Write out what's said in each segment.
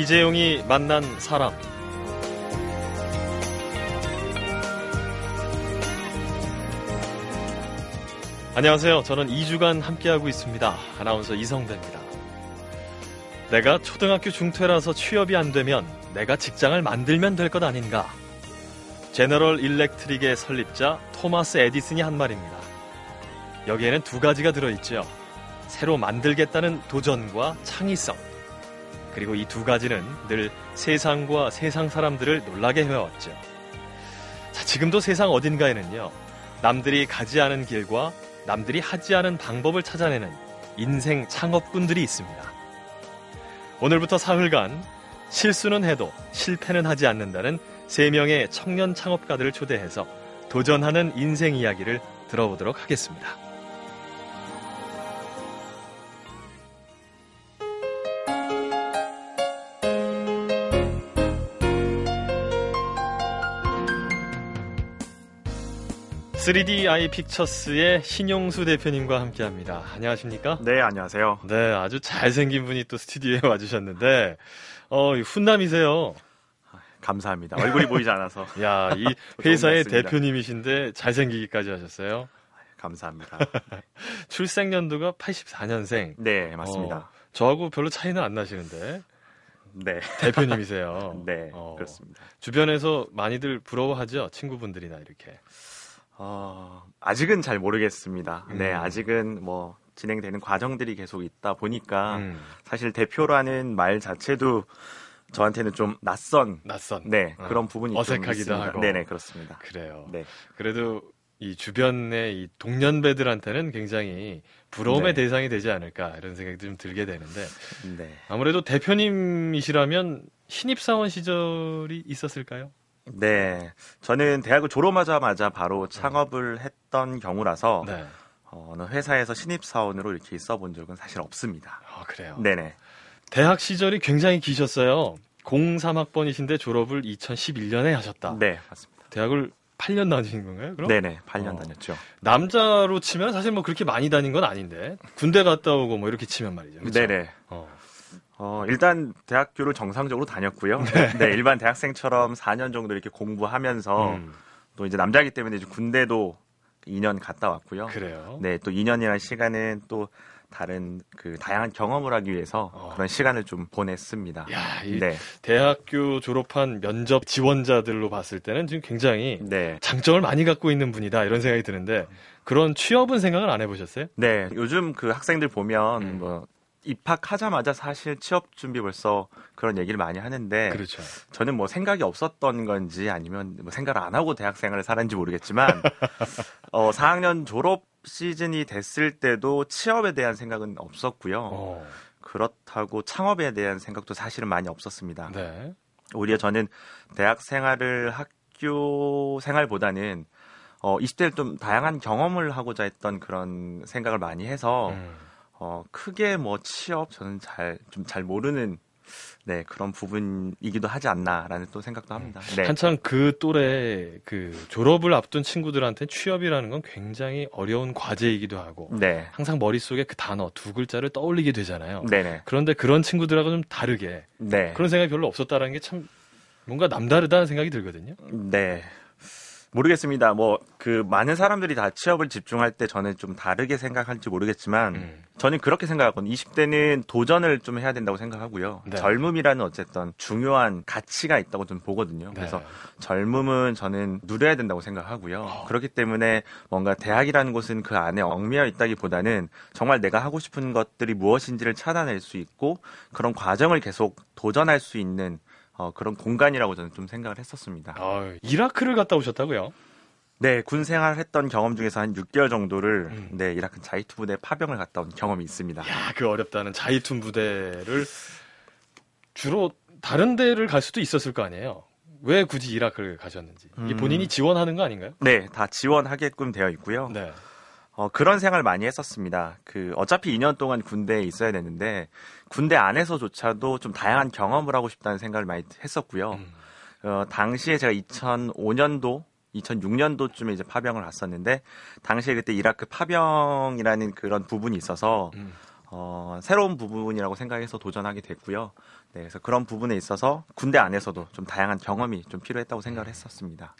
이재용이 만난 사람. 안녕하세요. 저는 2주간 함께하고 있습니다. 아나운서 이성대입니다. 내가 초등학교 중퇴라서 취업이 안 되면 내가 직장을 만들면 될 것 아닌가. 제너럴 일렉트릭의 설립자 토마스 에디슨이 한 말입니다. 여기에는 두 가지가 들어있죠. 새로 만들겠다는 도전과 창의성. 그리고 이 두 가지는 늘 세상과 세상 사람들을 놀라게 해왔죠. 자, 지금도 세상 어딘가에는요, 남들이 가지 않은 길과 남들이 하지 않은 방법을 찾아내는 인생 창업꾼들이 있습니다. 오늘부터 사흘간 실수는 해도 실패는 하지 않는다는 세 명의 청년 창업가들을 초대해서 도전하는 인생 이야기를 들어보도록 하겠습니다. (3DI 픽처스의) 신용수 대표님과 함께 합니다. 안녕하십니까? 네 안녕하세요. 네 아주 잘생긴 분이 또 스튜디오에 와주셨는데 어 훈남이세요. 감사합니다. 얼굴이 보이지 않아서. 야 이 회사의 대표님이신데 잘생기기까지 하셨어요? 감사합니다. 출생 연도가 84년생. 네 맞습니다. 어, 저하고 별로 차이는 안 나시는데. 네. 대표님이세요. 네, 어, 그렇습니다. 주변에서 많이들 부러워하죠? 친구분들이나 이렇게. 어, 아직은 잘 모르겠습니다. 네, 음. 네, 아직은 뭐 진행되는 과정들이 계속 있다 보니까 음. 사실 대표라는 말 자체도 저한테는 좀 낯선, 낯선, 네 어. 그런 부분이 어색하기도 하고, 네네 그렇습니다. 그래요. 네, 그래도 이 주변의 이 동년배들한테는 굉장히 부러움의 네. 대상이 되지 않을까 이런 생각이 좀 들게 되는데 네. 아무래도 대표님이시라면 신입 사원 시절이 있었을까요? 네, 저는 대학을 졸업하자마자 바로 창업을 했던 경우라서 네. 어, 느 회사에서 신입 사원으로 이렇게 있어본 적은 사실 없습니다. 아 그래요? 네네. 대학 시절이 굉장히 기셨어요. 03학번이신데 졸업을 2011년에 하셨다. 네, 맞습니다. 대학을 8년 다니신 건가요? 그럼? 네네, 8년 어. 다녔죠. 남자로 치면 사실 뭐 그렇게 많이 다닌 건 아닌데 군대 갔다 오고 뭐 이렇게 치면 말이죠. 그쵸? 네네. 어. 어, 일단 대학교를 정상적으로 다녔고요. 네. 네, 일반 대학생처럼 4년 정도 이렇게 공부하면서 음. 또 이제 남자기 때문에 이제 군대도 2년 갔다 왔고요. 그래요. 네, 또 2년이라는 시간은 또 다른 그 다양한 경험을 하기 위해서 어. 그런 시간을 좀 보냈습니다. 야, 네. 대학교 졸업한 면접 지원자들로 봤을 때는 지금 굉장히 네. 장점을 많이 갖고 있는 분이다 이런 생각이 드는데 그런 취업은 생각을 안 해보셨어요? 네, 요즘 그 학생들 보면 음. 뭐 입학하자마자 사실 취업 준비 벌써 그런 얘기를 많이 하는데 그렇죠. 저는 뭐 생각이 없었던 건지 아니면 뭐 생각을 안 하고 대학 생활을 살았는지 모르겠지만 어 4학년 졸업 시즌이 됐을 때도 취업에 대한 생각은 없었고요. 어. 그렇다고 창업에 대한 생각도 사실은 많이 없었습니다. 네. 오히려 저는 대학 생활을 학교 생활보다는 어 20대를 좀 다양한 경험을 하고자 했던 그런 생각을 많이 해서 음. 어, 크게 뭐 취업 저는 잘 좀 잘 모르는 네 그런 부분이기도 하지 않나라는 또 생각도 합니다. 네. 한창 그 또래 그 졸업을 앞둔 친구들한테 취업이라는 건 굉장히 어려운 과제이기도 하고 네. 항상 머릿속에 그 단어 두 글자를 떠올리게 되잖아요. 네네. 그런데 그런 친구들하고 좀 다르게 네. 그런 생각이 별로 없었다라는 게 참 뭔가 남다르다는 생각이 들거든요. 네. 모르겠습니다. 뭐 그 많은 사람들이 다 취업을 집중할 때 저는 좀 다르게 생각할지 모르겠지만 음. 저는 그렇게 생각하거든요. 20대는 도전을 좀 해야 된다고 생각하고요. 네. 젊음이라는 어쨌든 중요한 가치가 있다고 좀 보거든요. 네. 그래서 젊음은 저는 누려야 된다고 생각하고요. 어. 그렇기 때문에 뭔가 대학이라는 곳은 그 안에 얽매여 있다기보다는 정말 내가 하고 싶은 것들이 무엇인지를 찾아낼 수 있고 그런 과정을 계속 도전할 수 있는 어, 그런 공간이라고 저는 좀 생각을 했었습니다. 아, 이라크를 갔다 오셨다고요? 네, 군 생활했던 경험 중에서 한 6개월 정도를 음. 네 이라크 자이투 부대 파병을 갔다 온 경험이 있습니다. 야, 그 어렵다는 자이투 부대를 주로 다른 데를 갈 수도 있었을 거 아니에요. 왜 굳이 이라크를 가셨는지. 음. 본인이 지원하는 거 아닌가요? 네, 다 지원하게끔 되어 있고요. 네. 어, 그런 생활 많이 했었습니다. 그 어차피 2년 동안 군대에 있어야 되는데 군대 안에서조차도 좀 다양한 경험을 하고 싶다는 생각을 많이 했었고요. 음. 어, 당시에 제가 2005년도 2006년도쯤에 이제 파병을 갔었는데 당시에 그때 이라크 파병이라는 그런 부분이 있어서 음. 어, 새로운 부분이라고 생각해서 도전하게 됐고요. 네, 그래서 그런 부분에 있어서 군대 안에서도 좀 다양한 경험이 좀 필요했다고 생각을 했었습니다.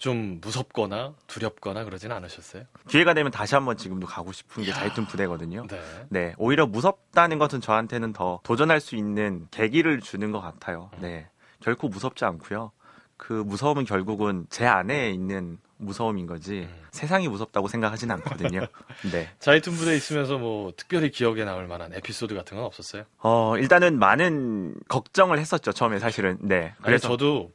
좀 무섭거나 두렵거나 그러지는 않으셨어요? 기회가 되면 다시 한번 지금도 가고 싶은 게 자이툰 부대거든요. 네. 네, 오히려 무섭다는 것은 저한테는 더 도전할 수 있는 계기를 주는 것 같아요. 음. 네, 결코 무섭지 않고요. 그 무서움은 결국은 제 안에 있는 무서움인 거지 음. 세상이 무섭다고 생각하진 않거든요. 네. 자이툰 부대 있으면서 뭐 특별히 기억에 남을 만한 에피소드 같은 건 없었어요? 어, 일단은 많은 걱정을 했었죠, 처음에 사실은. 네. 그래서 그래서 저도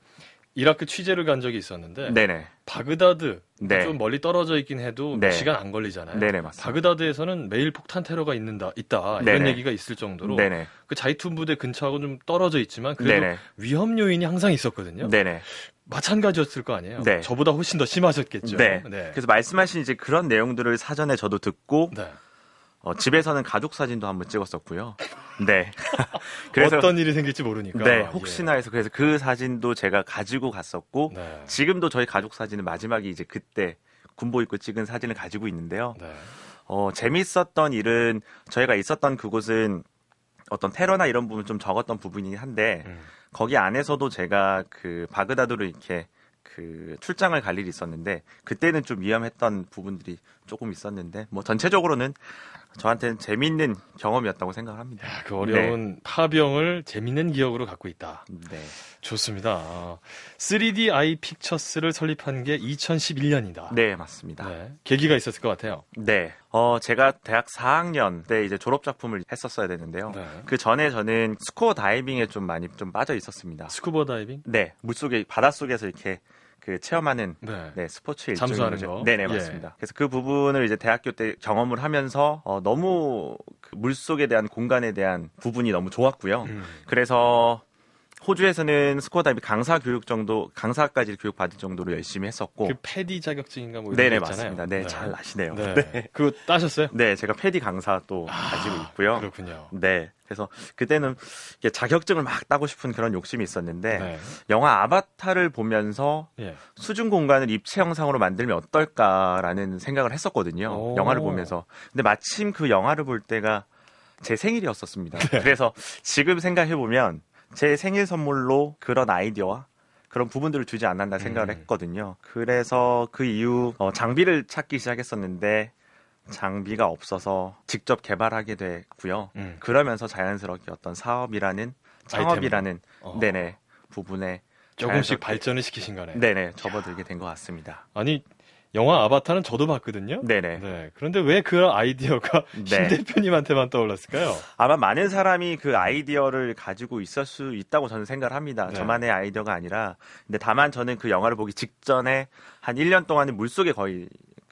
이라크 취재를 간 적이 있었는데 네네. 바그다드 네. 좀 멀리 떨어져 있긴 해도 네. 시간 안 걸리잖아요. 네네. 바그다드에서는 매일 폭탄 테러가 있는다 있다 이런 네네. 얘기가 있을 정도로 네네. 그 자이툰 부대 근처하고 좀 떨어져 있지만 그래도 네네. 위험 요인이 항상 있었거든요. 네네. 마찬가지였을 거 아니에요. 네. 저보다 훨씬 더 심하셨겠죠. 네. 네. 그래서 말씀하신 이제 그런 내용들을 사전에 저도 듣고 네. 어, 집에서는 가족 사진도 한번 찍었었고요. 네. 그래서 어떤 일이 생길지 모르니까. 네, 예. 혹시나 해서 그래서 그 사진도 제가 가지고 갔었고 네. 지금도 저희 가족 사진은 마지막에 이제 그때 군복 입고 찍은 사진을 가지고 있는데요. 네. 어, 재밌었던 일은 저희가 있었던 그곳은 어떤 테러나 이런 부분 좀 적었던 부분이긴 한데 음. 거기 안에서도 제가 그 바그다드로 이렇게 그 출장을 갈 일이 있었는데 그때는 좀 위험했던 부분들이 조금 있었는데 뭐 전체적으로는 저한테는 재밌는 경험이었다고 생각을 합니다. 야, 그 어려운 파병을 재밌는 기억으로 갖고 있다. 네. 좋습니다. 3D 아이 픽처스를 설립한 게 2011년이다. 네, 맞습니다. 네. 계기가 있었을 것 같아요. 네. 어, 제가 대학 4학년 때 이제 졸업 작품을 했었어야 되는데요. 네. 그 전에 저는 스쿠버 다이빙에 좀 많이 좀 빠져 있었습니다. 스쿠버 다이빙? 네. 물속에 바닷속에서 이렇게 그 체험하는 네. 네, 스포츠 일종 잠수하는 거? 네네, 예. 맞습니다. 그래서 그 부분을 이제 대학교 때 경험을 하면서 어, 너무 그 물속에 대한 공간에 대한 부분이 너무 좋았고요. 음. 그래서 호주에서는 스코어 다이빙 강사 교육 정도 강사까지 교육 받을 정도로 열심히 했었고 그 패디 자격증인가 뭐 이런 네네. 맞습니다. 네, 잘 아시네요. 네. 네. 그거 따셨어요? 네, 제가 패디 강사 또 가지고 있고요. 그렇군요. 네. 그래서 그때는 자격증을 막 따고 싶은 그런 욕심이 있었는데 네. 영화 아바타를 보면서 예. 수중 공간을 입체 영상으로 만들면 어떨까라는 생각을 했었거든요. 오. 영화를 보면서. 근데 마침 그 영화를 볼 때가 제 생일이었었습니다. 그래서 지금 생각해 보면 제 생일 선물로 그런 아이디어와 그런 부분들을 주지 않았나 생각을 음. 했거든요. 그래서 그 이후 어, 장비를 찾기 시작했었는데 장비가 없어서 직접 개발하게 됐고요. 음. 그러면서 자연스럽게 어떤 사업이라는 창업이라는 어. 네네 부분에 조금씩 발전을 시키신 거네. 네네 접어들게 된 것 같습니다. 아니 영화 아바타는 저도 봤거든요. 네네. 네. 그런데 왜 그 아이디어가 네. 신 대표님한테만 떠올랐을까요? 아마 많은 사람이 그 아이디어를 가지고 있을 수 있다고 저는 생각을 합니다. 네. 저만의 아이디어가 아니라 근데 다만 저는 그 영화를 보기 직전에 한 1년 동안은 물속에 거의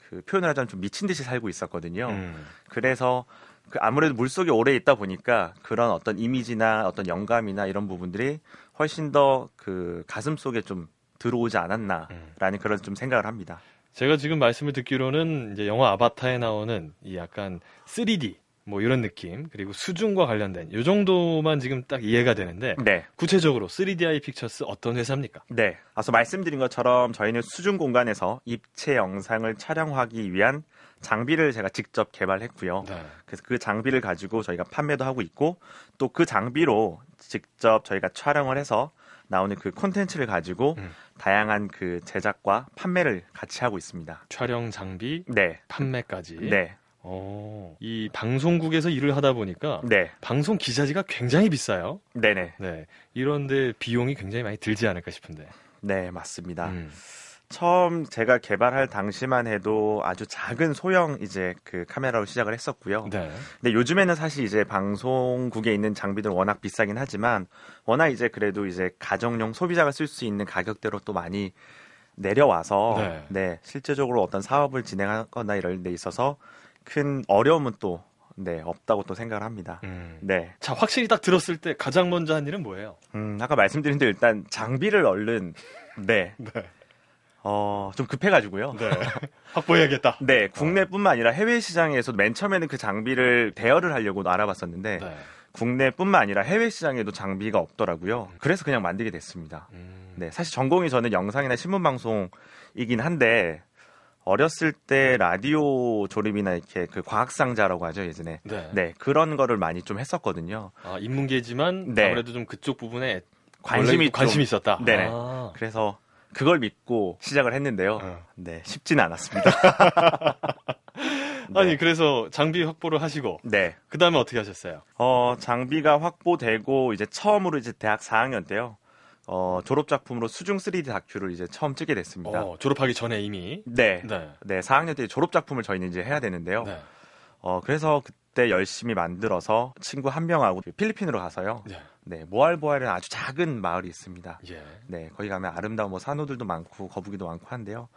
그 표현을 하자면 좀 미친 듯이 살고 있었거든요. 음. 그래서 그 아무래도 물속에 오래 있다 보니까 그런 어떤 이미지나 어떤 영감이나 이런 부분들이 훨씬 더 그 가슴 속에 좀 들어오지 않았나라는 음. 그런 좀 생각을 합니다. 제가 지금 말씀을 듣기로는 이제 영화 아바타에 나오는 이 약간 3D 뭐 이런 느낌 그리고 수중과 관련된 요 정도만 지금 딱 이해가 되는데 네. 구체적으로 3DI 픽처스 어떤 회사입니까? 네. 앞서 말씀드린 것처럼 저희는 수중 공간에서 입체 영상을 촬영하기 위한 장비를 제가 직접 개발했고요. 네. 그래서 그 장비를 가지고 저희가 판매도 하고 있고 또 그 장비로 직접 저희가 촬영을 해서 나오는 그 콘텐츠를 가지고 음. 다양한 그 제작과 판매를 같이 하고 있습니다. 촬영 장비, 네. 판매까지. 네. 어, 이 방송국에서 일을 하다 보니까 네. 방송 기자재가 굉장히 비싸요. 네네. 네. 이런데 비용이 굉장히 많이 들지 않을까 싶은데. 네, 맞습니다. 음. 처음 제가 개발할 당시만 해도 아주 작은 소형 이제 그 카메라로 시작을 했었고요. 네. 근데 요즘에는 사실 이제 방송국에 있는 장비들은 워낙 비싸긴 하지만 워낙 이제 그래도 이제 가정용 소비자가 쓸 수 있는 가격대로 또 많이 내려와서 네. 네. 실제적으로 어떤 사업을 진행하거나 이럴 데 있어서 큰 어려움은 또 네, 없다고 또 생각을 합니다. 음. 네. 자, 확실히 딱 들었을 때 가장 먼저 한 일은 뭐예요? 음, 아까 말씀드린 대로 일단 장비를 얼른 네. 네. 어, 좀 급해가지고요. 네. 확보해야겠다. 네, 국내뿐만 아니라 해외 시장에서도 맨 처음에는 그 장비를 대여를 하려고 알아봤었는데 네. 국내뿐만 아니라 해외 시장에도 장비가 없더라고요. 그래서 그냥 만들게 됐습니다. 음. 네, 사실 전공이 저는 영상이나 신문 방송이긴 한데 어렸을 때 라디오 조립이나 이렇게 그 과학상자라고 하죠 예전에. 네. 네 그런 거를 많이 좀 했었거든요. 아 인문계지만 네. 아무래도 좀 그쪽 부분에 관심이 관심이 있었다. 네. 아. 그래서 그걸 믿고 시작을 했는데요. 어. 네 쉽지는 않았습니다. 네. 아니 그래서 장비 확보를 하시고 네. 그다음에 어떻게 하셨어요? 어 장비가 확보되고 이제 처음으로 이제 대학 4학년 때요. 어, 졸업 작품으로 수중 3D 다큐를 이제 처음 찍게 됐습니다. 어, 졸업하기 전에 이미 네. 네. 네, 4학년 때 졸업 작품을 저희는 이제 해야 되는데요. 네. 어, 그래서 그때 열심히 만들어서 친구 한 명하고 필리핀으로 가서요. 네. 네, 모알보알은 아주 작은 마을이 있습니다. 예. 네, 거기 가면 아름다운 뭐 산호들도 많고 거북이도 많고 한데요.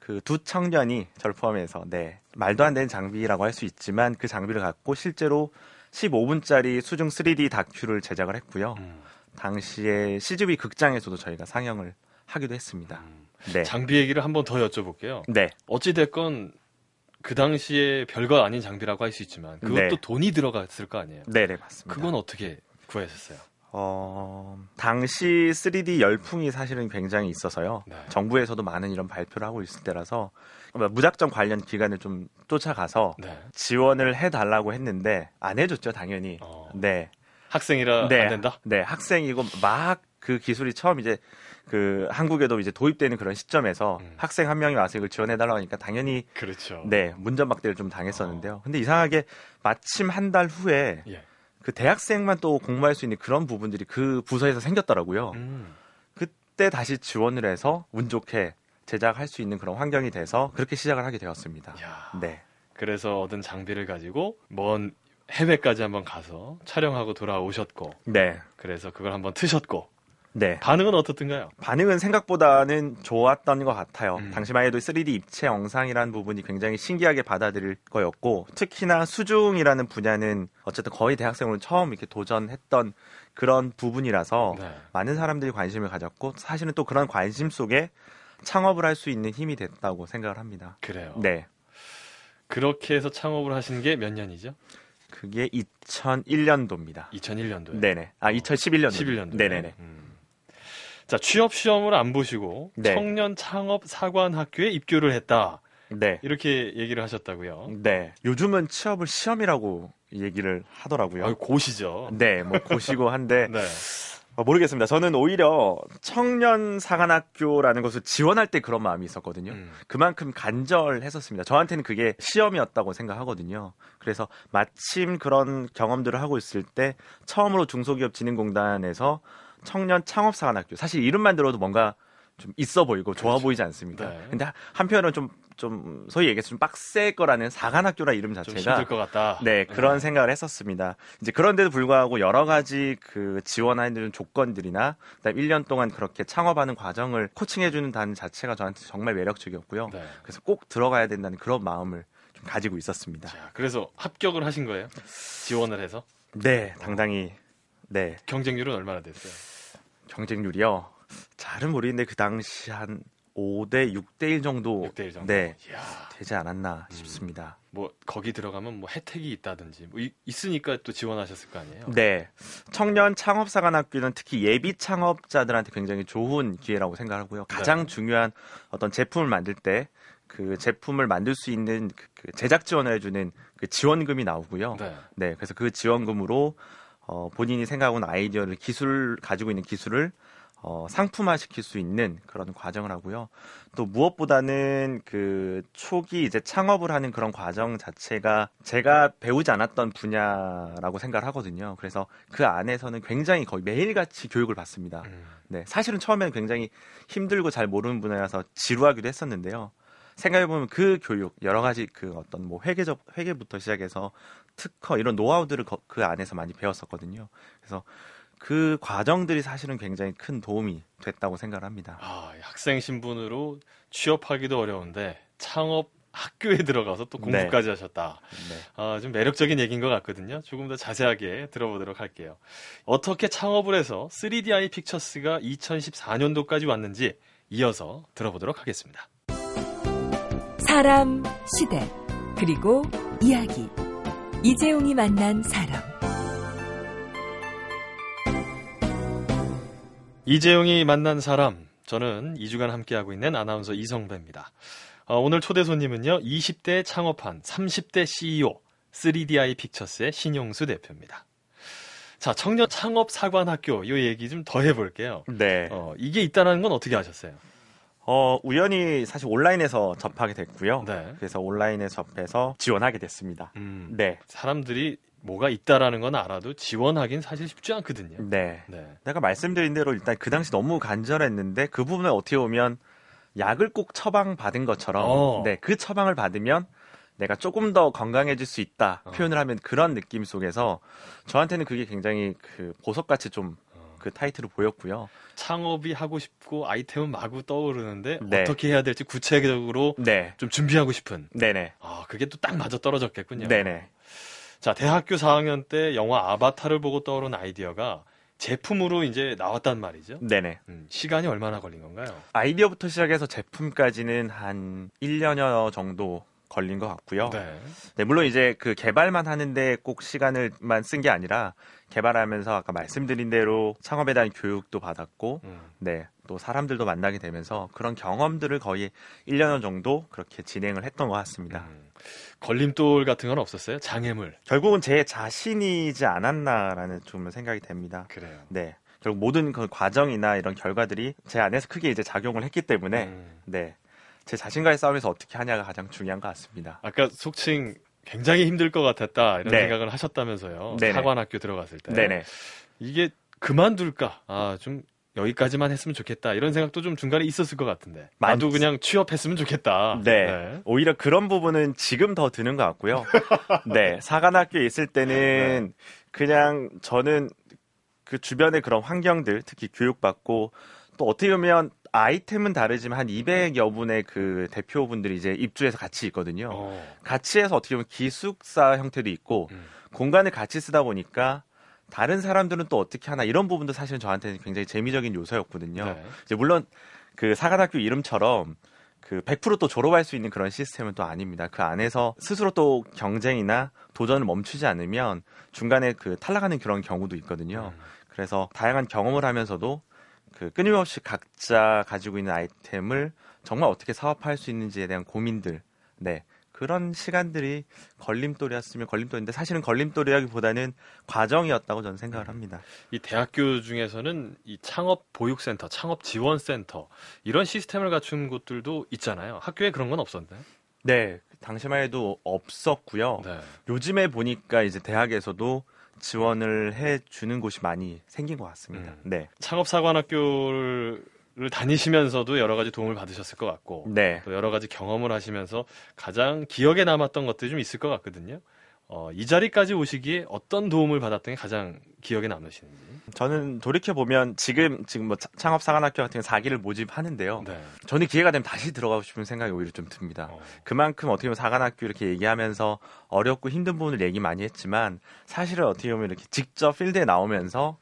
그 두 청년이 저를 포함해서 네, 말도 안 되는 장비라고 할 수 있지만 그 장비를 갖고 실제로 15분짜리 수중 3D 다큐를 제작을 했고요. 음. 당시에 CGV 극장에서도 저희가 상영을 하기도 했습니다. 음. 네. 장비 얘기를 한번 더 여쭤볼게요. 네. 어찌 됐건 그 당시에 별거 아닌 장비라고 할 수 있지만 그것도 네. 돈이 들어갔을 거 아니에요? 네, 네, 맞습니다. 그건 어떻게 구하셨어요? 어, 당시 3D 열풍이 사실은 굉장히 있어서요. 네. 정부에서도 많은 이런 발표를 하고 있을 때라서 무작정 관련 기관을 좀 쫓아가서 네. 지원을 해달라고 했는데 안 해줬죠, 당연히. 어. 네. 학생이라 네, 안 된다? 네, 학생이고 막 그 기술이 처음 이제 그 한국에도 이제 도입되는 그런 시점에서 음. 학생 한 명이 와서 이걸 지원해달라고 하니까 당연히 그렇죠. 네 문전박대를 좀 당했었는데요. 어. 근데 이상하게 마침 한 달 후에 예. 그 대학생만 또 공부할 수 있는 그런 부분들이 그 부서에서 생겼더라고요. 음. 그때 다시 지원을 해서 운 좋게 제작할 수 있는 그런 환경이 돼서 그렇게 시작을 하게 되었습니다. 야. 네. 그래서 얻은 장비를 가지고 먼 해외까지 한번 가서 촬영하고 돌아오셨고. 네. 그래서 그걸 한번 트셨고. 네. 반응은 어떻든가요? 반응은 생각보다는 좋았던 것 같아요. 음. 당시만 해도 3D 입체 영상이라는 부분이 굉장히 신기하게 받아들일 거였고, 특히나 수중이라는 분야는 어쨌든 거의 대학생으로 처음 이렇게 도전했던 그런 부분이라서 네. 많은 사람들이 관심을 가졌고, 사실은 또 그런 관심 속에 창업을 할 수 있는 힘이 됐다고 생각을 합니다. 그래요. 네. 그렇게 해서 창업을 하신 게 몇 년이죠? 그게 2001년도입니다. 2001년도. 네네. 아 2011년도. 11년도. 네네네. 음. 자 취업 시험을 안 보시고 네. 청년 창업 사관 학교에 입교를 했다. 네. 이렇게 얘기를 하셨다고요. 네. 요즘은 취업을 시험이라고 얘기를 하더라고요. 아, 고시죠. 네, 뭐 고시고 한데 네. 어, 모르겠습니다. 저는 오히려 청년 사관학교라는 것을 지원할 때 그런 마음이 있었거든요. 음. 그만큼 간절했었습니다. 저한테는 그게 시험이었다고 생각하거든요. 그래서 마침 그런 경험들을 하고 있을 때 처음으로 중소기업진흥공단에서 청년 창업 사관학교 사실 이름만 들어도 뭔가 좀 있어 보이고 좋아 그렇죠. 보이지 않습니까? 네. 근데 한편으로는 좀, 좀, 소위 얘기해서 좀 빡셀 거라는 사관학교라 이름 자체가. 좀 힘들 것 같다. 네, 그런 네. 생각을 했었습니다. 이제 그런데도 불구하고 여러 가지 그 지원하는 조건들이나, 그다음 1년 동안 그렇게 창업하는 과정을 코칭해주는 단 자체가 저한테 정말 매력적이었고요. 네. 그래서 꼭 들어가야 된다는 그런 마음을 좀 가지고 있었습니다. 자, 그래서 합격을 하신 거예요? 지원을 해서? 네, 당당히. 네. 경쟁률은 얼마나 됐어요? 경쟁률이요? 잘은 모르겠는데 그 당시 한 5대 6대 1 정도, 6대 1 정도? 네 이야. 되지 않았나 음. 싶습니다. 뭐 거기 들어가면 뭐 혜택이 있다든지 뭐 있으니까 또 지원하셨을 거 아니에요? 네 청년 창업 사관학교는 특히 예비 창업자들한테 굉장히 좋은 기회라고 생각하고요. 가장 네. 중요한 어떤 제품을 만들 때 그 제품을 만들 수 있는 그, 그 제작 지원을 해주는 그 지원금이 나오고요. 네. 네 그래서 그 지원금으로 어, 본인이 생각하는 아이디어를 기술 가지고 있는 기술을 어, 상품화 시킬 수 있는 그런 과정을 하고요. 또 무엇보다는 그 초기 이제 창업을 하는 그런 과정 자체가 제가 배우지 않았던 분야라고 생각을 하거든요. 그래서 그 안에서는 굉장히 거의 매일같이 교육을 받습니다. 음. 네, 사실은 처음에는 굉장히 힘들고 잘 모르는 분야라서 지루하기도 했었는데요. 생각해보면 그 교육 여러 가지 그 어떤 뭐 회계적 회계부터 시작해서 특허 이런 노하우들을 그 안에서 많이 배웠었거든요. 그래서 그 과정들이 사실은 굉장히 큰 도움이 됐다고 생각을 합니다. 아, 학생 신분으로 취업하기도 어려운데 창업 학교에 들어가서 또 공부까지 네. 하셨다. 네. 아, 좀 매력적인 얘기인 것 같거든요. 조금 더 자세하게 들어보도록 할게요. 어떻게 창업을 해서 3DI 픽처스가 2014년도까지 왔는지 이어서 들어보도록 하겠습니다. 사람, 시대, 그리고 이야기. 이재용이 만난 사람. 이재용이 만난 사람, 저는 2주간 함께하고 있는 아나운서 이성배입니다. 어, 오늘 초대 손님은요, 20대 창업한 30대 CEO 3DI 픽처스의 신용수 대표입니다. 자, 청년 창업 사관학교 이 얘기 좀 더 해볼게요. 네. 어, 이게 있다는 건 어떻게 아셨어요? 어, 우연히 사실 온라인에서 접하게 됐고요. 네. 그래서 온라인에 접해서 지원하게 됐습니다. 음, 네. 사람들이 뭐가 있다라는 건 알아도 지원하긴 사실 쉽지 않거든요. 네. 네. 내가 말씀드린 대로 일단 그 당시 너무 간절했는데 그 부분을 어떻게 보면 약을 꼭 처방 받은 것처럼 어. 네, 그 처방을 받으면 내가 조금 더 건강해질 수 있다 어. 표현을 하면 그런 느낌 속에서 저한테는 그게 굉장히 그 보석같이 좀 어. 그 타이틀을 보였고요. 창업이 하고 싶고 아이템은 마구 떠오르는데 네. 어떻게 해야 될지 구체적으로 네. 좀 준비하고 싶은 네네. 아 그게 또 딱 맞아 떨어졌겠군요. 네네. 자 대학교 4학년 때 영화 아바타를 보고 떠오른 아이디어가 제품으로 이제 나왔단 말이죠. 네네. 음, 시간이 얼마나 걸린 건가요? 아이디어부터 시작해서 제품까지는 한 1년여 정도 걸린 것 같고요. 네. 네, 물론 이제 그 개발만 하는데 꼭 시간을만 쓴 게 아니라 개발하면서 아까 말씀드린 대로 창업에 대한 교육도 받았고, 음. 네, 또 사람들도 만나게 되면서 그런 경험들을 거의 1년 정도 그렇게 진행을 했던 것 같습니다. 음. 걸림돌 같은 건 없었어요? 장애물. 결국은 제 자신이지 않았나라는 좀 생각이 됩니다. 그래요. 네. 결국 모든 그 과정이나 이런 결과들이 제 안에서 크게 이제 작용을 했기 때문에, 음. 네. 제 자신과의 싸움에서 어떻게 하냐가 가장 중요한 것 같습니다. 아까 속칭 굉장히 힘들 것 같았다 이런 네. 생각을 하셨다면서요. 네네. 사관학교 들어갔을 때. 네네. 이게 그만둘까? 아, 좀 여기까지만 했으면 좋겠다. 이런 생각도 좀 중간에 있었을 것 같은데. 나도 많- 그냥 취업했으면 좋겠다. 네. 오히려 그런 부분은 지금 더 드는 것 같고요. 네. 사관학교에 있을 때는 그냥 저는 그 주변의 그런 환경들, 특히 교육받고 또 어떻게 보면 아이템은 다르지만 한 200여 분의 그 대표분들이 이제 입주해서 같이 있거든요. 어. 같이 해서 어떻게 보면 기숙사 형태도 있고 음. 공간을 같이 쓰다 보니까 다른 사람들은 또 어떻게 하나 이런 부분도 사실 저한테는 굉장히 재미적인 요소였거든요. 네. 이제 물론 그 사관학교 이름처럼 그 100%또 졸업할 수 있는 그런 시스템은 또 아닙니다. 그 안에서 스스로 또 경쟁이나 도전을 멈추지 않으면 중간에 그 탈락하는 그런 경우도 있거든요. 음. 그래서 다양한 경험을 하면서도 그 끊임없이 각자 가지고 있는 아이템을 정말 어떻게 사업할 수 있는지에 대한 고민들, 네 그런 시간들이 걸림돌이었으면 걸림돌인데 사실은 걸림돌이라기보다는 과정이었다고 저는 생각을 합니다. 이 대학교 중에서는 이 창업 보육센터, 창업 지원센터 이런 시스템을 갖춘 곳들도 있잖아요. 학교에 그런 건 없었나요? 네, 당시만 해도 없었고요. 네. 요즘에 보니까 이제 대학에서도 지원을 해 주는 곳이 많이 생긴 것 같습니다. 음. 네, 창업 사관학교를 다니시면서도 여러 가지 도움을 받으셨을 것 같고 네, 또 여러 가지 경험을 하시면서 가장 기억에 남았던 것들이 좀 있을 것 같거든요. 어, 이 자리까지 오시기에 어떤 도움을 받았던 게 가장 기억에 남으시는지. 저는 돌이켜 보면 지금 지금 뭐 차- 창업 사관학교 같은 4기를 모집하는데요. 네. 저는 기회가 되면 다시 들어가고 싶은 생각이 오히려 좀 듭니다. 어, 그만큼 어떻게 보면 사관학교 이렇게 얘기하면서 어렵고 힘든 부분을 얘기 많이 했지만 사실은 어떻게 보면 이렇게 직접 필드에 나오면서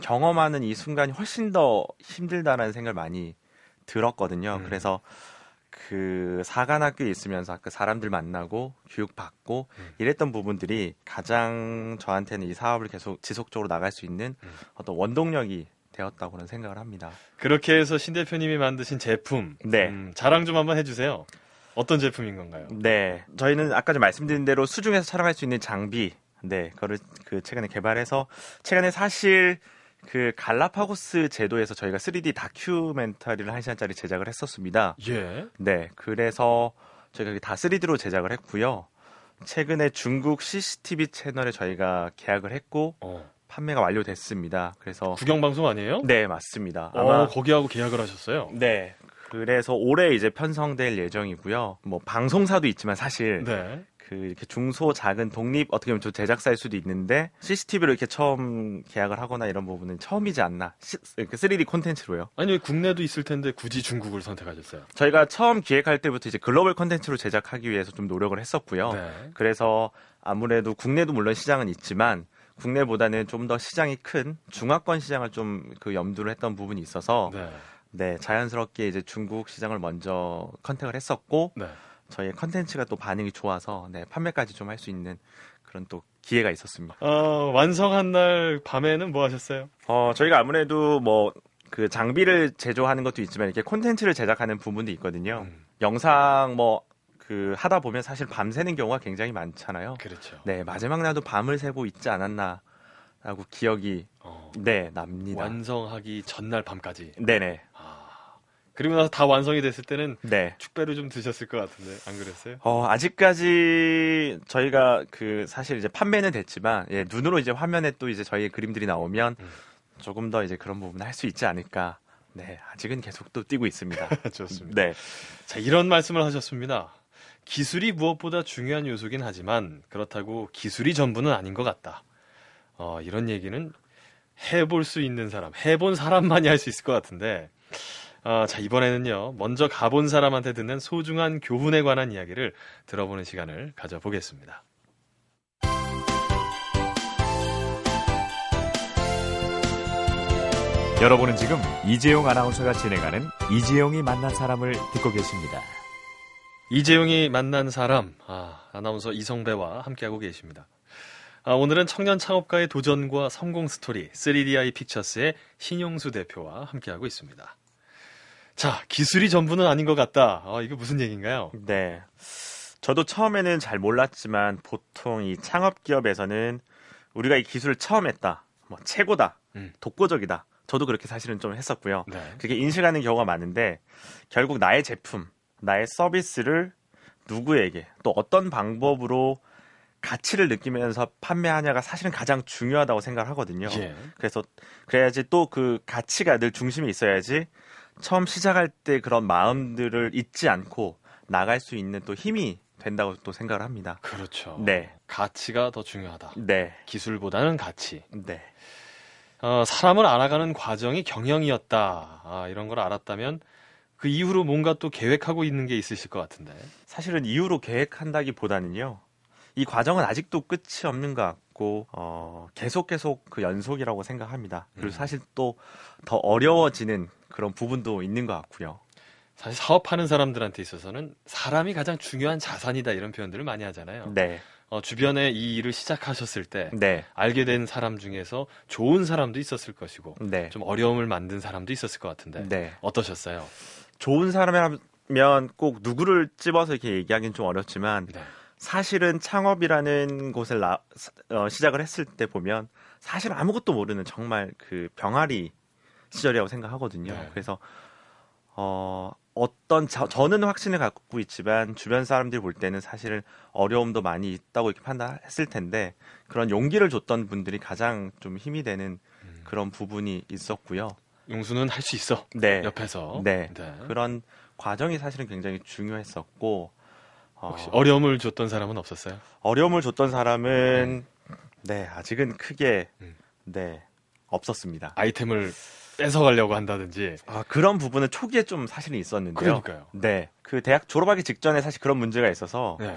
경험하는 이 순간이 훨씬 더 힘들다라는 생각을 많이 들었거든요. 음. 그래서 그 사관학교에 있으면서 그 사람들 만나고 교육받고 음. 이랬던 부분들이 가장 저한테는 이 사업을 계속 지속적으로 나갈 수 있는 음. 어떤 원동력이 되었다고는 생각을 합니다. 그렇게 해서 신 대표님이 만드신 제품 네. 음, 자랑 좀 한번 해주세요. 어떤 제품인 건가요? 네. 저희는 아까 좀 말씀드린 대로 수중에서 촬영할 수 있는 장비, 네, 그거를 그 최근에 개발해서 최근에 사실 그 갈라파고스 제도에서 저희가 3D 다큐멘터리를 한 시간짜리 제작을 했었습니다. 예. 네. 그래서 저희가 다 3D로 제작을 했고요. 최근에 중국 CCTV 채널에 저희가 계약을 했고 어, 판매가 완료됐습니다. 그래서 구경 방송 아니에요? 네, 맞습니다. 어, 아마 거기하고 계약을 하셨어요. 네. 그래서 올해 이제 편성될 예정이고요. 뭐 방송사도 있지만 사실 네. 그 이렇게 중소 작은 독립 어떻게 보면 좀 제작사일 수도 있는데 CCTV로 이렇게 처음 계약을 하거나 이런 부분은 처음이지 않나. 시, 이렇게 3D 콘텐츠로요. 아니 왜 국내도 있을 텐데 굳이 중국을 선택하셨어요? 저희가 처음 기획할 때부터 이제 글로벌 콘텐츠로 제작하기 위해서 좀 노력을 했었고요. 네. 그래서 아무래도 국내도 물론 시장은 있지만 국내보다는 좀 더 시장이 큰 중화권 시장을 좀 그 염두를 했던 부분이 있어서 네. 네 자연스럽게 이제 중국 시장을 먼저 contact을 했었고 네. 저희의 컨텐츠가 또 반응이 좋아서 네 판매까지 좀 할 수 있는 그런 또 기회가 있었습니다. 어, 완성한 날 밤에는 뭐 하셨어요? 어 저희가 아무래도 뭐 그 장비를 제조하는 것도 있지만 이렇게 콘텐츠를 제작하는 부분도 있거든요. 음. 영상 뭐그 하다 보면 사실 밤새는 경우가 굉장히 많잖아요. 그렇죠. 네, 마지막 날도 밤을 새고 있지 않았나라고 기억이 어, 네 납니다. 완성하기 전날 밤까지. 네네. 아, 그리고 나서 다 완성이 됐을 때는 네. 축배를 좀 드셨을 것 같은데 안 그랬어요? 어, 아직까지 저희가 그 사실 이제 판매는 됐지만 예, 눈으로 이제 화면에 또 이제 저희 그림들이 나오면 음. 조금 더 이제 그런 부분 할수 있지 않을까. 네, 아직은 계속 또 뛰고 있습니다. 좋습니다. 네. 자, 이런 말씀을 하셨습니다. 기술이 무엇보다 중요한 요소긴 하지만 그렇다고 기술이 전부는 아닌 것 같다. 어, 이런 얘기는 해볼 수 있는 사람, 해본 사람만이 할 수 있을 것 같은데, 어, 자, 이번에는요, 먼저 가본 사람한테 듣는 소중한 교훈에 관한 이야기를 들어보는 시간을 가져보겠습니다. 여러분은 지금 이재용 아나운서가 진행하는 이재용이 만난 사람을 듣고 계십니다. 이재용이 만난 사람, 아, 아나운서 이성배와 함께하고 계십니다. 아, 오늘은 청년 창업가의 도전과 성공 스토리 3DI 픽처스의 신용수 대표와 함께하고 있습니다. 자, 기술이 전부는 아닌 것 같다. 아, 이거 무슨 얘기인가요? 네. 저도 처음에는 잘 몰랐지만 보통 이 창업 기업에서는 우리가 이 기술을 처음 했다. 뭐 최고다. 음. 독보적이다. 저도 그렇게 사실은 좀 했었고요. 네. 그게 인식하는 경우가 많은데 결국 나의 제품, 나의 서비스를 누구에게 또 어떤 방법으로 가치를 느끼면서 판매하냐가 사실은 가장 중요하다고 생각을 하거든요. 예. 그래서 그래야지 또 그 가치가 늘 중심에 있어야지 처음 시작할 때 그런 마음들을 잊지 않고 나갈 수 있는 또 힘이 된다고 또 생각을 합니다. 그렇죠. 네. 가치가 더 중요하다. 네. 기술보다는 가치. 네. 어, 사람을 알아가는 과정이 경영이었다. 아, 이런 걸 알았다면 그 이후로 뭔가 또 계획하고 있는 게 있으실 것 같은데. 사실은 이후로 계획한다기보다는요. 이 과정은 아직도 끝이 없는 것 같고 어, 계속 계속 그 연속이라고 생각합니다. 그리고 음. 사실 또 더 어려워지는 그런 부분도 있는 것 같고요. 사실 사업하는 사람들한테 있어서는 사람이 가장 중요한 자산이다 이런 표현들을 많이 하잖아요. 네. 어, 주변에 이 일을 시작하셨을 때 네. 알게 된 사람 중에서 좋은 사람도 있었을 것이고 네. 좀 어려움을 만든 사람도 있었을 것 같은데 네. 어떠셨어요? 좋은 사람이라면 꼭 누구를 집어서 이렇게 얘기하기는 좀 어렵지만 네. 사실은 창업이라는 곳을 나, 어, 시작을 했을 때 보면 사실 아무것도 모르는 정말 그 병아리 시절이라고 생각하거든요. 네. 그래서 어, 어떤 저, 저는 확신을 갖고 있지만 주변 사람들이 볼 때는 사실은 어려움도 많이 있다고 이렇게 판단했을 텐데 그런 용기를 줬던 분들이 가장 좀 힘이 되는 음. 그런 부분이 있었고요. 용수는 할 수 있어. 네. 옆에서. 네. 네. 그런 과정이 사실은 굉장히 중요했었고 어, 혹시 어, 려움을 줬던 사람은 없었어요? 어려움을 줬던 사람은 네 아직은 크게 음. 네 없었습니다. 아이템을 뺏어가려고 한다든지. 아 그런 부분은 초기에 좀 사실은 있었는데요. 그러니까요. 네, 그 대학 졸업하기 직전에 사실 그런 문제가 있어서 네.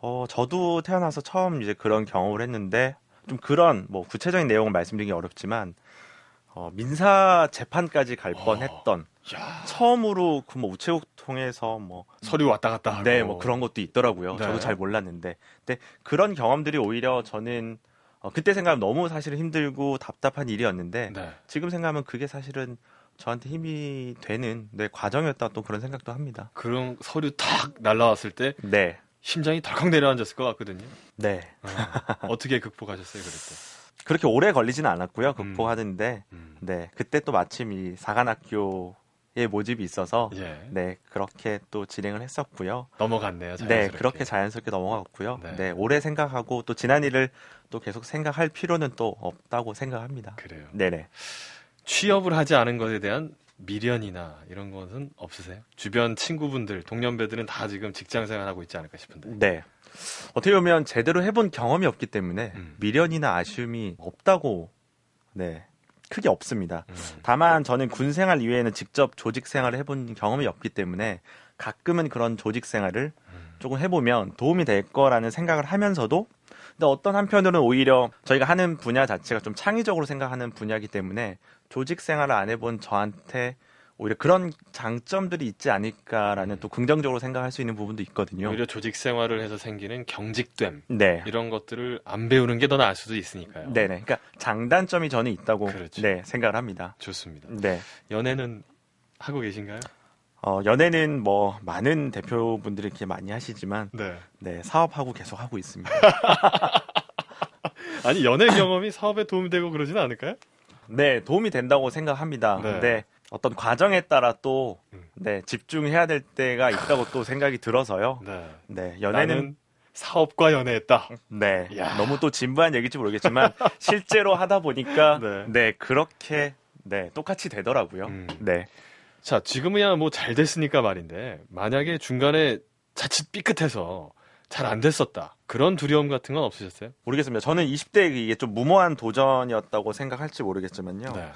어 저도 태어나서 처음 이제 그런 경험을 했는데 좀 그런 뭐 구체적인 내용을 말씀드리기 어렵지만 어, 민사 재판까지 갈 어. 뻔했던 야. 처음으로 그 뭐 우체국 통해서 뭐 서류 왔다 갔다 하고 네, 뭐 그런 것도 있더라고요. 네. 저도 잘 몰랐는데, 근데 그런 경험들이 오히려 저는 어, 그때 생각하면 너무 사실은 힘들고 답답한 일이었는데 네. 지금 생각하면 그게 사실은 저한테 힘이 되는 네, 과정이었다 또 그런 생각도 합니다. 그런 서류 탁 날라왔을 때 네. 심장이 덜컥 내려앉았을 것 같거든요. 네. 어, 떻게 극복하셨어요, 그랬때? 그렇게 오래 걸리지는 않았고요. 극복하는데 음. 음. 네 그때 또 마침 이 사관학교 에 모집이 있어서 예. 네 그렇게 또 진행을 했었고요. 넘어갔네요. 자연스럽게. 네 그렇게 자연스럽게 넘어갔고요. 네. 네 오래 생각하고 또 지난 일을 또 계속 생각할 필요는 또 없다고 생각합니다. 그래요. 네네. 취업을 하지 않은 것에 대한 미련이나 이런 것은 없으세요? 주변 친구분들, 동년배들은 다 지금 직장 생활하고 있지 않을까 싶은데. 네. 어떻게 보면 제대로 해본 경험이 없기 때문에 음. 미련이나 아쉬움이 없다고 네 크게 없습니다. 음. 다만 저는 군 생활 이외에는 직접 조직 생활을 해본 경험이 없기 때문에 가끔은 그런 조직 생활을 음. 조금 해보면 도움이 될 거라는 생각을 하면서도 근데 어떤 한편으로는 오히려 저희가 하는 분야 자체가 좀 창의적으로 생각하는 분야이기 때문에 조직 생활을 안 해본 저한테 오히려 그런 장점들이 있지 않을까라는 음. 또 긍정적으로 생각할 수 있는 부분도 있거든요. 오히려 조직 생활을 해서 생기는 경직됨 네. 이런 것들을 안 배우는 게 더 나을 수도 있으니까요. 네네. 그러니까 장단점이 저는 있다고 그렇죠. 네, 생각을 합니다. 좋습니다. 네. 연애는 하고 계신가요? 어, 연애는 뭐 많은 대표분들이 이렇게 많이 하시지만 네. 네, 사업하고 계속 하고 있습니다. 아니 연애 경험이 사업에 도움이 되고 그러지는 않을까요? 네, 도움이 된다고 생각합니다. 네. 근데 어떤 과정에 따라 또 음. 네, 집중해야 될 때가 있다고 또 생각이 들어서요. 네. 네, 연애는 사업과 연애했다. 네, 야. 너무 또 진부한 얘기인지 모르겠지만 실제로 하다 보니까 네. 네, 그렇게 네, 똑같이 되더라고요. 음. 네. 자, 지금이야 뭐 잘 됐으니까 말인데 만약에 중간에 자칫 삐끗해서 잘 안 됐었다. 그런 두려움 같은 건 없으셨어요? 모르겠습니다. 저는 20대 이게 좀 무모한 도전이었다고 생각할지 모르겠지만요. 네.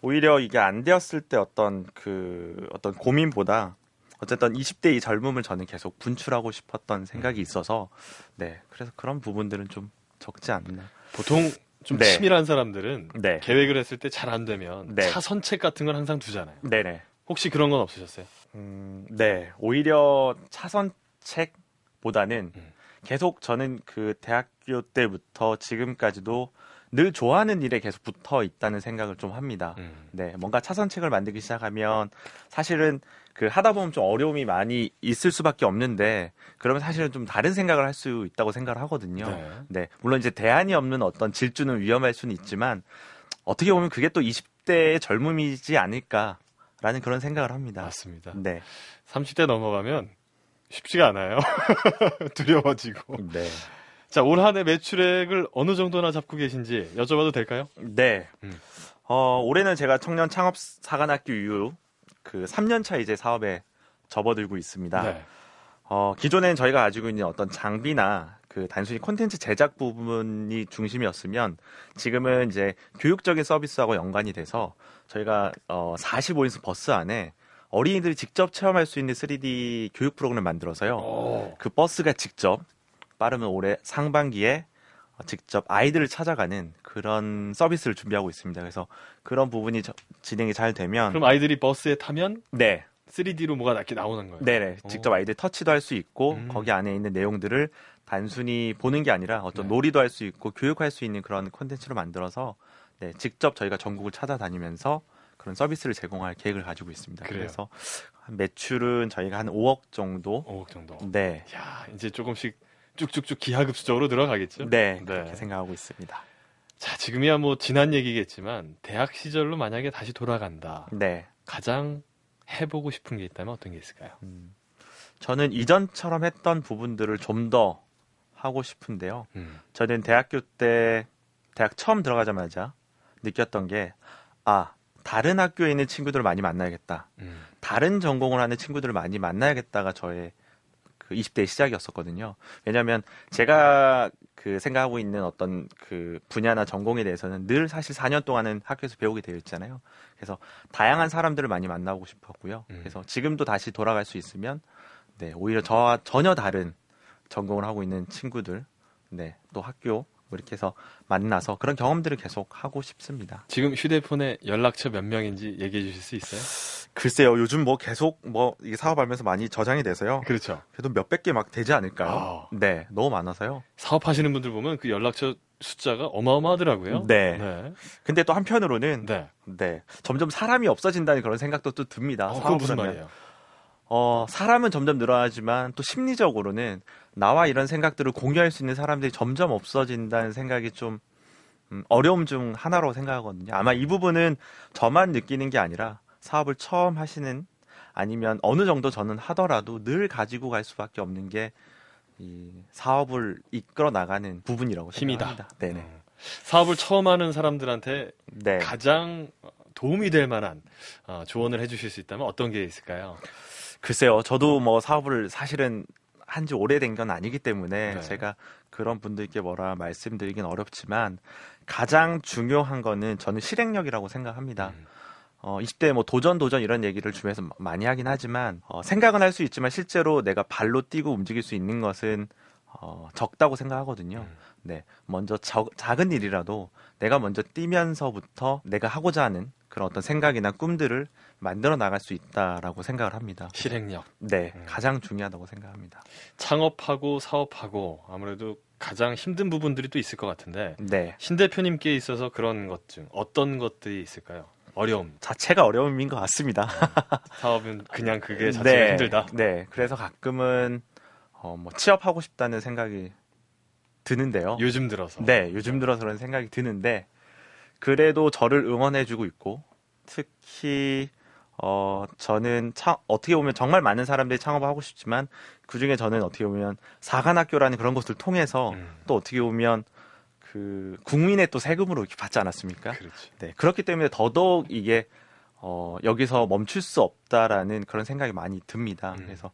오히려 이게 안 되었을 때 어떤 그 어떤 고민보다 어쨌든 20대 이 젊음을 저는 계속 분출하고 싶었던 생각이 음. 있어서 네 그래서 그런 부분들은 좀 적지 않나. 보통 좀 네. 치밀한 사람들은 네, 계획을 했을 때 잘 안 되면 네. 차선책 같은 걸 항상 두잖아요. 네네. 혹시 그런 건 없으셨어요? 음, 네 오히려 차선책 보다는 음. 계속 저는 그 대학교 때부터 지금까지도 늘 좋아하는 일에 계속 붙어 있다는 생각을 좀 합니다. 음. 네, 뭔가 차선책을 만들기 시작하면 사실은 그 하다 보면 좀 어려움이 많이 있을 수밖에 없는데 그러면 사실은 좀 다른 생각을 할 수 있다고 생각을 하거든요. 네. 네, 물론 이제 대안이 없는 어떤 질주는 위험할 수는 있지만 어떻게 보면 그게 또 20대의 젊음이지 않을까라는 그런 생각을 합니다. 맞습니다. 네, 30대 넘어가면 쉽지가 않아요. 두려워지고. 네, 자, 올 한 해 매출액을 어느 정도나 잡고 계신지 여쭤봐도 될까요? 네. 음. 어, 올해는 제가 청년 창업 사관학교 이후 그 3년 차 이제 사업에 접어들고 있습니다. 네. 어, 기존엔 저희가 가지고 있는 어떤 장비나 그 단순히 콘텐츠 제작 부분이 중심이었으면 지금은 이제 교육적인 서비스하고 연관이 돼서 저희가 어, 45인승 버스 안에 어린이들이 직접 체험할 수 있는 3D 교육 프로그램을 만들어서요. 오. 그 버스가 직접 빠르면 올해 상반기에 직접 아이들을 찾아가는 그런 서비스를 준비하고 있습니다. 그래서 그런 부분이 저- 진행이 잘 되면 그럼 아이들이 버스에 타면 네, 3D로 뭐가 이렇게 나오는 거예요? 네네. 오. 직접 아이들 터치도 할 수 있고 음. 거기 안에 있는 내용들을 단순히 보는 게 아니라 어떤 네. 놀이도 할 수 있고 교육할 수 있는 그런 콘텐츠로 만들어서 네, 직접 저희가 전국을 찾아다니면서 그런 서비스를 제공할 계획을 가지고 있습니다. 그래요? 그래서 한 매출은 저희가 한 5억 정도. 5억 정도. 네. 야, 이제 조금씩 쭉쭉쭉 기하급수적으로 들어가겠죠? 네, 네. 그렇게 생각하고 있습니다. 자, 지금이야 뭐 지난 얘기겠지만 대학 시절로 만약에 다시 돌아간다. 네. 가장 해보고 싶은 게 있다면 어떤 게 있을까요? 음, 저는 이전처럼 했던 부분들을 좀 더 하고 싶은데요. 음. 저는 대학교 때 대학 처음 들어가자마자 느꼈던 게 아, 다른 학교에 있는 친구들을 많이 만나야겠다. 음. 다른 전공을 하는 친구들을 많이 만나야겠다가 저의 그 20대의 시작이었었거든요. 왜냐하면 제가 그 생각하고 있는 어떤 그 분야나 전공에 대해서는 늘 사실 4년 동안은 학교에서 배우게 되어 있잖아요. 그래서 다양한 사람들을 많이 만나보고 싶었고요. 음. 그래서 지금도 다시 돌아갈 수 있으면 네, 오히려 저와 전혀 다른 전공을 하고 있는 친구들, 네, 또 학교 뭐 이렇게 해서 만나서 그런 경험들을 계속 하고 싶습니다. 지금 휴대폰에 연락처 몇 명인지 얘기해 주실 수 있어요? 글쎄요, 요즘 뭐 계속 뭐 이게 사업하면서 많이 저장이 돼서요. 그렇죠. 그래도 몇백 개 막 되지 않을까요? 아. 네, 너무 많아서요. 사업하시는 분들 보면 그 연락처 숫자가 어마어마하더라고요. 네. 네. 근데 또 한편으로는 네, 네. 점점 사람이 없어진다는 그런 생각도 또 듭니다. 어, 그건 무슨. 말이에요? 어, 사람은 점점 늘어나지만 또 심리적으로는 나와 이런 생각들을 공유할 수 있는 사람들이 점점 없어진다는 생각이 좀 음, 어려움 중 하나로 생각하거든요. 아마 이 부분은 저만 느끼는 게 아니라 사업을 처음 하시는 아니면 어느 정도 저는 하더라도 늘 가지고 갈 수밖에 없는 게 이 사업을 이끌어 나가는 부분이라고. 생각합니다. 네네. 음. 사업을 처음 하는 사람들한테 네. 가장 도움이 될 만한 어, 조언을 해주실 수 있다면 어떤 게 있을까요? 글쎄요. 저도 뭐 사업을 사실은 한 지 오래된 건 아니기 때문에 네. 제가 그런 분들께 뭐라 말씀드리긴 어렵지만 가장 중요한 거는 저는 실행력이라고 생각합니다. 음. 어, 20대 뭐 도전 도전 이런 얘기를 주변에서 많이 하긴 하지만 어, 생각은 할 수 있지만 실제로 내가 발로 뛰고 움직일 수 있는 것은 어, 적다고 생각하거든요. 음. 네, 먼저 적- 작은 일이라도 내가 먼저 뛰면서부터 내가 하고자 하는 그런 어떤 생각이나 꿈들을 만들어 나갈 수 있다라고 생각을 합니다. 실행력. 네, 음. 가장 중요하다고 생각합니다. 창업하고 사업하고 아무래도 가장 힘든 부분들이 또 있을 것 같은데 네, 신 대표님께 있어서 그런 것 중 어떤 것들이 있을까요? 어려움 자체가 어려움인 것 같습니다. 사업은 그냥 그게 자체가 네, 힘들다. 네, 그래서 가끔은 어, 뭐 취업하고 싶다는 생각이 드는데요. 요즘 들어서. 네, 요즘 들어서 그런 생각이 드는데 그래도 저를 응원해주고 있고 특히 어 저는 차, 어떻게 보면 정말 많은 사람들이 창업을 하고 싶지만 그 중에 저는 어떻게 보면 사관학교라는 그런 것을 통해서 음. 또 어떻게 보면 그 국민의 또 세금으로 이렇게 받지 않았습니까? 그렇지. 네, 그렇기 때문에 더더욱 이게 어, 여기서 멈출 수 없다라는 그런 생각이 많이 듭니다. 음. 그래서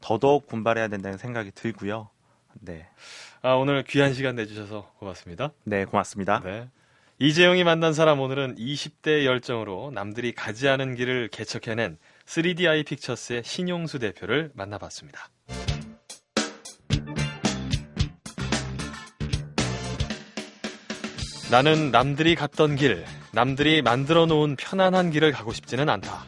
더더욱 분발해야 된다는 생각이 들고요. 네, 아, 오늘 귀한 시간 내주셔서 고맙습니다. 네, 고맙습니다. 네. 이재용이 만난 사람 오늘은 20대 열정으로 남들이 가지 않은 길을 개척해낸 3DI 픽처스의 신용수 대표를 만나봤습니다. 나는 남들이 갔던 길, 남들이 만들어 놓은 편안한 길을 가고 싶지는 않다.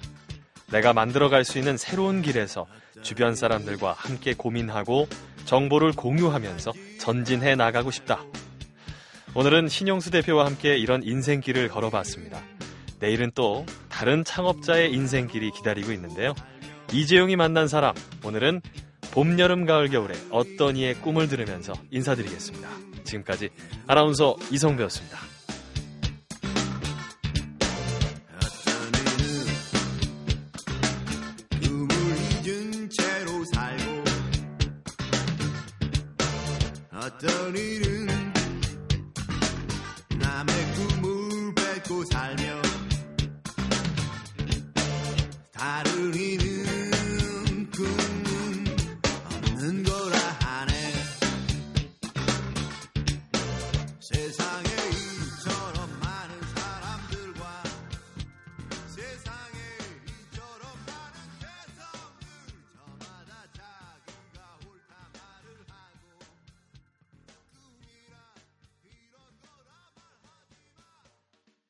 내가 만들어 갈 수 있는 새로운 길에서 주변 사람들과 함께 고민하고 정보를 공유하면서 전진해 나가고 싶다. 오늘은 신용수 대표와 함께 이런 인생길을 걸어봤습니다. 내일은 또 다른 창업자의 인생길이 기다리고 있는데요. 이재용이 만난 사람, 오늘은 봄, 여름, 가을, 겨울에 어떤 이의 꿈을 들으면서 인사드리겠습니다. 지금까지 아나운서 이성배였습니다.